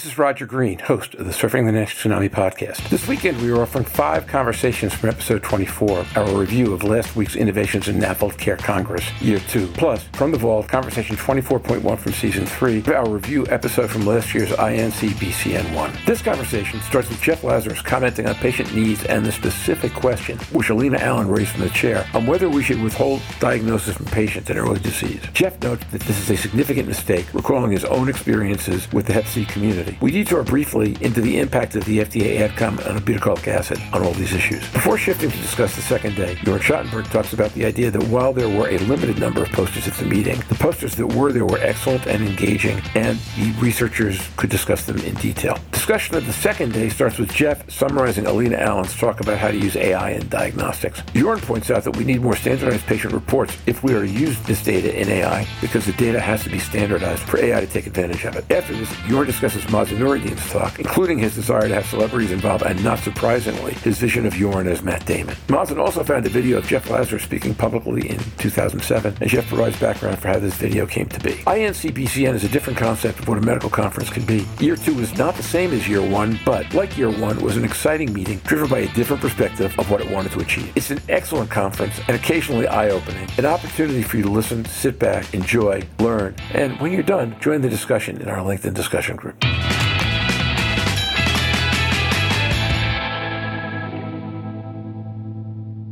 This is Roger Green, host of the Surfing the NASH Tsunami podcast. This weekend, we are offering five conversations from episode 24, our review of last week's Innovations in NAFLD Care Congress, year two. Plus, from the vault, conversation 24.1 from season three, our review episode from last year's INC BCN 1. This conversation starts with Jeff Lazarus commenting on patient needs and the specific question, which Alina Allen raised from the chair, on whether we should withhold diagnosis from patients in early disease. Jeff notes that this is a significant mistake, recalling his own experiences with the Hep C community We detour briefly into the impact of the FDA AdCom on obeticholic acid on all these issues. Before shifting to discuss the second day, Jorn Schattenberg talks about the idea that while there were a limited number of posters at the meeting, the posters that were there were excellent and engaging, and the researchers could discuss them in detail. Discussion of the second day starts with Jeff summarizing Alina Allen's talk about how to use AI in diagnostics. Jorn points out that we need more standardized patient reports if we are to use this data in AI because the data has to be standardized for AI to take advantage of it. After this, Jorn discusses Mazen Noureddin's talk, including his desire to have celebrities involved and, not surprisingly, his vision of Jorn as Matt Damon. Mazen also found a video of Jeff Lazarus speaking publicly in 2007, and Jeff provides background for how this video came to be. INCBCN is a different concept of what a medical conference can be. Year two was not the same as year one, but like year one, was an exciting meeting driven by a different perspective of what it wanted to achieve. It's an excellent conference and occasionally eye-opening, an opportunity for you to listen, sit back, enjoy, learn, and when you're done, join the discussion in our LinkedIn discussion group.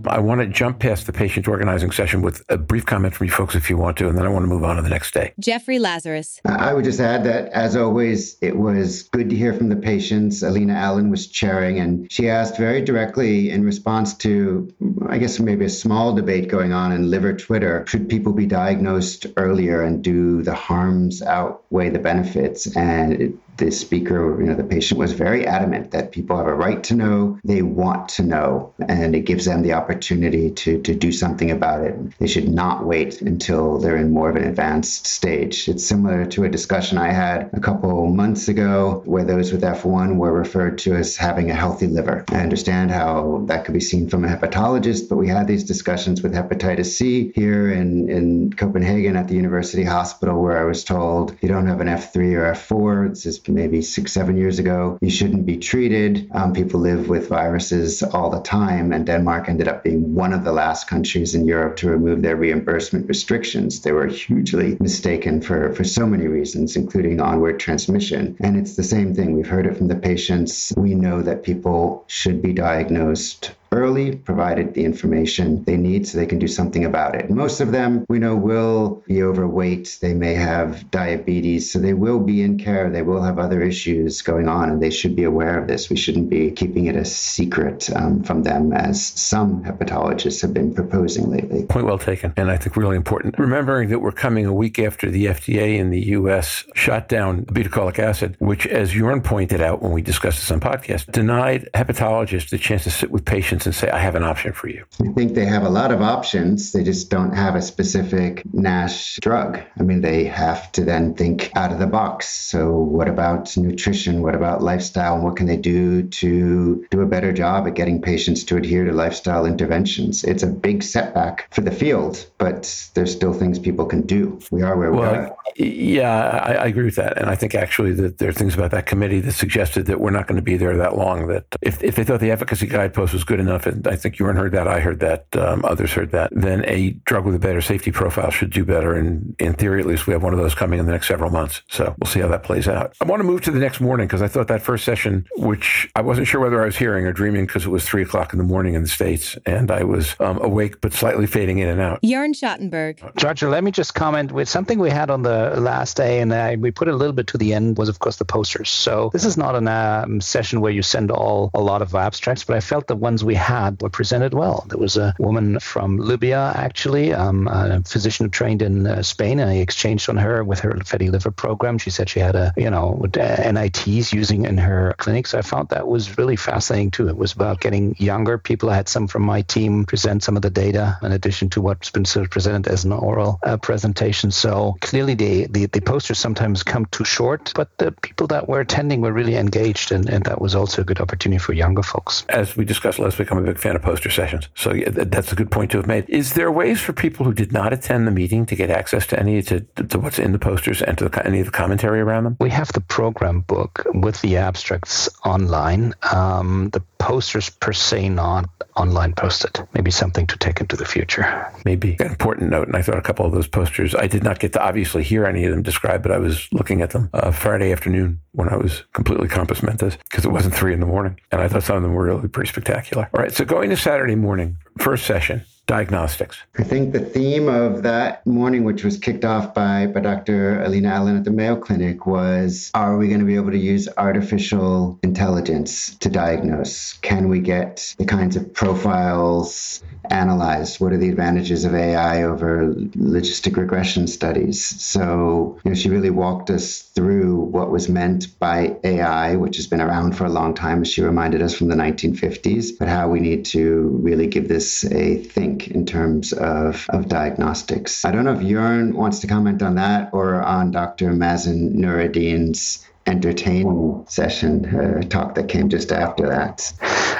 I want to jump past the patient organizing session with a brief comment from you folks if you want to, and then I want to move on to the next day. Jeffrey Lazarus. I would just add that, as always, it was good to hear from the patients. Alina Allen was chairing, and she asked very directly in response to, I guess, maybe a small debate going on in liver Twitter should people be diagnosed earlier and do the harms outweigh the benefits? And it, the speaker, you know, the patient was very adamant that people have a right to know, they want to know, and it gives them the opportunity to, to do something about it. They should not wait until they're in more of an advanced stage. It's similar to a discussion I had a couple months ago where those with F1 were referred to as having a healthy liver. I understand how that could be seen from a hepatologist, but we had these discussions with hepatitis C here in, in Copenhagen at the University Hospital where I was told you don't have an F3 or F4. This is maybe six, seven years ago. You shouldn't be treated. Um, people live with viruses all the time, and Denmark ended up being one of the last countries in Europe to remove their reimbursement restrictions. They were hugely mistaken for, for so many reasons, including onward transmission. And it's the same thing. We've heard it from the patients. We know that people should be diagnosed early, provided the information they need so they can do something about it. Most of them we know will be overweight, they may have diabetes, so they will be in care, they will have other issues going on, and they should be aware of this. We shouldn't be keeping it a secret um, from them, as some hepatologists have been proposing lately. Point well taken, and I think really important. Remembering that we're coming a week after the FDA in the U.S. shot down obeticholic acid, which, as Jorn pointed out when we discussed this on podcast, denied hepatologists the chance to sit with patients and say, I have an option for you? I think they have a lot of options. They just don't have a specific NASH drug. I mean, they have to then think out of the box. So, what about nutrition? What about lifestyle? What can they do to do a better job at getting patients to adhere to lifestyle interventions? It's a big setback for the field, but there's still things people can do. We are where well, we are. Yeah, I, I agree with that. And I think actually that there are things about that committee that suggested that we're not going to be there that long. That if, if they thought the efficacy guidepost was good enough, enough, and I think Jorn heard that, I heard that, um, others heard that, then a drug with a better safety profile should do better. And in theory, at least, we have one of those coming in the next several months. So we'll see how that plays out. I want to move to the next morning because I thought that first session, which I wasn't sure whether I was hearing or dreaming because it was three o'clock in the morning in the States, and I was um, awake but slightly fading in and out. Jorn Schattenberg. Roger, let me just comment with something we had on the last day, and I, we put a little bit to the end, was of course the posters. So this is not a um, session where you send all a lot of abstracts, but I felt the ones we had were presented well. There was a woman from Libya, actually, um, a physician trained in uh, Spain, I exchanged on her with her fatty liver program. She said she had a, you know, uh, NITs using in her clinics. I found that was really fascinating too. It was about getting younger people. I had some from my team present some of the data in addition to what's been sort of presented as an oral uh, presentation. So clearly, the, the, the posters sometimes come too short, but the people that were attending were really engaged, and, and that was also a good opportunity for younger folks. As we discussed last week, I'm a big fan of poster sessions. So yeah, that's a good point to have made. Is there ways for people who did not attend the meeting to get access to any to, to what's in the posters and to the, any of the commentary around them? We have the program book with the abstracts online. Um, the posters per se not online posted. Maybe something to take into the future. Maybe an important note. And I thought a couple of those posters. I did not get to obviously hear any of them described, but I was looking at them uh, Friday afternoon when I was completely compos mentis because it wasn't three in the morning, and I thought some of them were really pretty spectacular. All right, so going to Saturday morning, first session diagnostics? I think the theme of that morning, which was kicked off by, by Dr. Alina Allen at the Mayo Clinic, was Are we going to be able to use artificial intelligence to diagnose? Can we get the kinds of profiles analyzed? What are the advantages of AI over logistic regression studies? So, you know, she really walked us through what was meant by AI, which has been around for a long time, as she reminded us from the 1950s, but how we need to really give this a think think in terms of, of diagnostics. I don't know if Jörn wants to comment on that or on Dr. Mazen Noureddin's entertaining session, her talk that came just after that.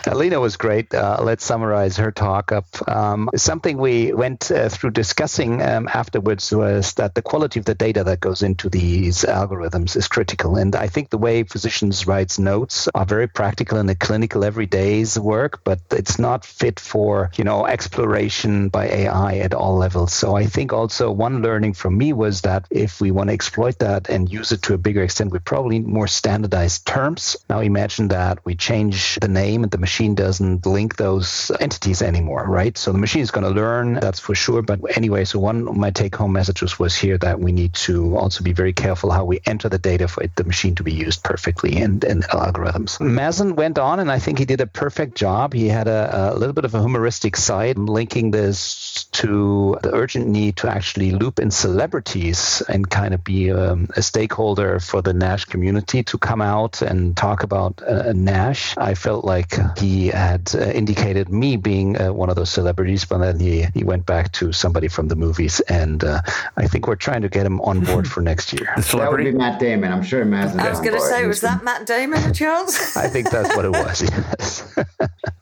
Alina was great. Uh, let's summarize her talk up. Um, something we went uh, through discussing um, afterwards was that the quality of the data that goes into these algorithms is critical. And I think the way physicians write notes are very practical in the clinical everyday's work, but it's not fit for, you know, exploration by AI at all levels. So I think also one learning from me was that if we want to exploit that and use it to a bigger extent, we probably more standardized terms. Now imagine that we change the name and the machine doesn't link those entities anymore, right? So the machine is going to learn, that's for sure. But anyway, so one of my take home messages was here that we need to also be very careful how we enter the data for the machine to be used perfectly and, and algorithms. Mazen went on, and I think he did a perfect job. He had a, a little bit of a humoristic side, linking this to the urgent need to actually loop in celebrities and kind of be um, a stakeholder for the NASH community to come out and talk about uh, NASH. I felt like he had uh, indicated me being uh, one of those celebrities, but then he, he went back to somebody from the movies. And uh, I think we're trying to get him on board for next year. The celebrity? That would be Matt Damon. I'm sure Matt. I was going to say, was that Matt Damon a chance? I think that's what it was, yes.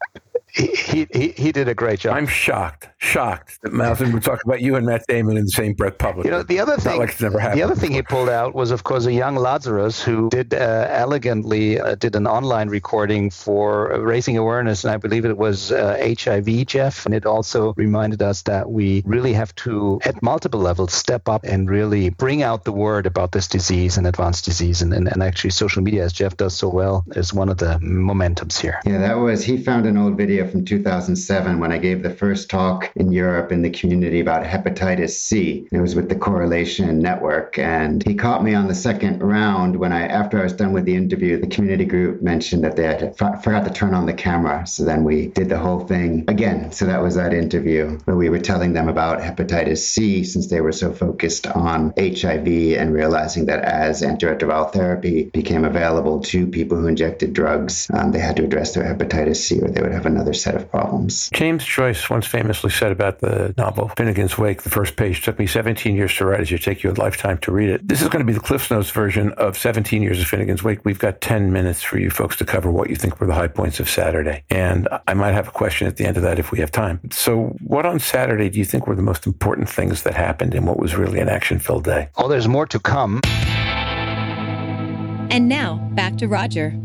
he, he, he did a great job. I'm shocked, shocked that Mazen would talk about you and Matt Damon in the same breath publicly. You know, the other thing, like never happened the other thing he pulled out was, of course, a young Lazarus who did uh, elegantly uh, did an online recording for raising awareness, and I believe it was uh, HIV, Jeff. And it also reminded us that we really have to, at multiple levels, step up and really bring out the word about this disease and advanced disease, and, and, and actually social media, as Jeff does so well, is one of the momentums here. Yeah, that was he found an old video from 2007 when I gave the first talk in Europe in the community about hepatitis C. It was with the Correlation Network, and he caught me on the second round when I, after I was done with the interview, the community group mentioned that they had f- forgot to turn on the camera. So then we did the whole thing again. So that was that interview where we were telling them about hepatitis C since they were so focused on HIV and realizing that as antiretroviral therapy became available to people who injected drugs, um, they had to address their hepatitis C or they would have another set of problems. James Joyce once famously said about the novel Finnegan's Wake, the first page took me 17 years to write. It should take you a lifetime to read it. This is going to be the Cliff Notes version of 17 years of Finnegan's Wake. We've got 10 minutes for you folks to cover what you think were the high points of Saturday. And I might have a question at the end of that if we have time. So, what on Saturday do you think were the most important things that happened in what was really an action filled day? Oh, there's more to come. And now, back to Roger.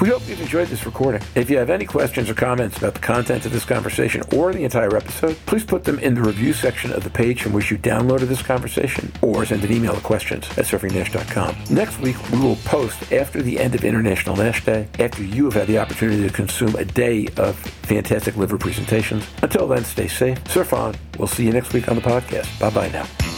We hope you've enjoyed this recording. If you have any questions or comments about the content of this conversation or the entire episode, please put them in the review section of the page from which you downloaded this conversation or send an email to questions at surfingnash.com. Next week, we will post after the end of International NASH Day, after you have had the opportunity to consume a day of fantastic liver presentations. Until then, stay safe, surf on. We'll see you next week on the podcast. Bye bye now.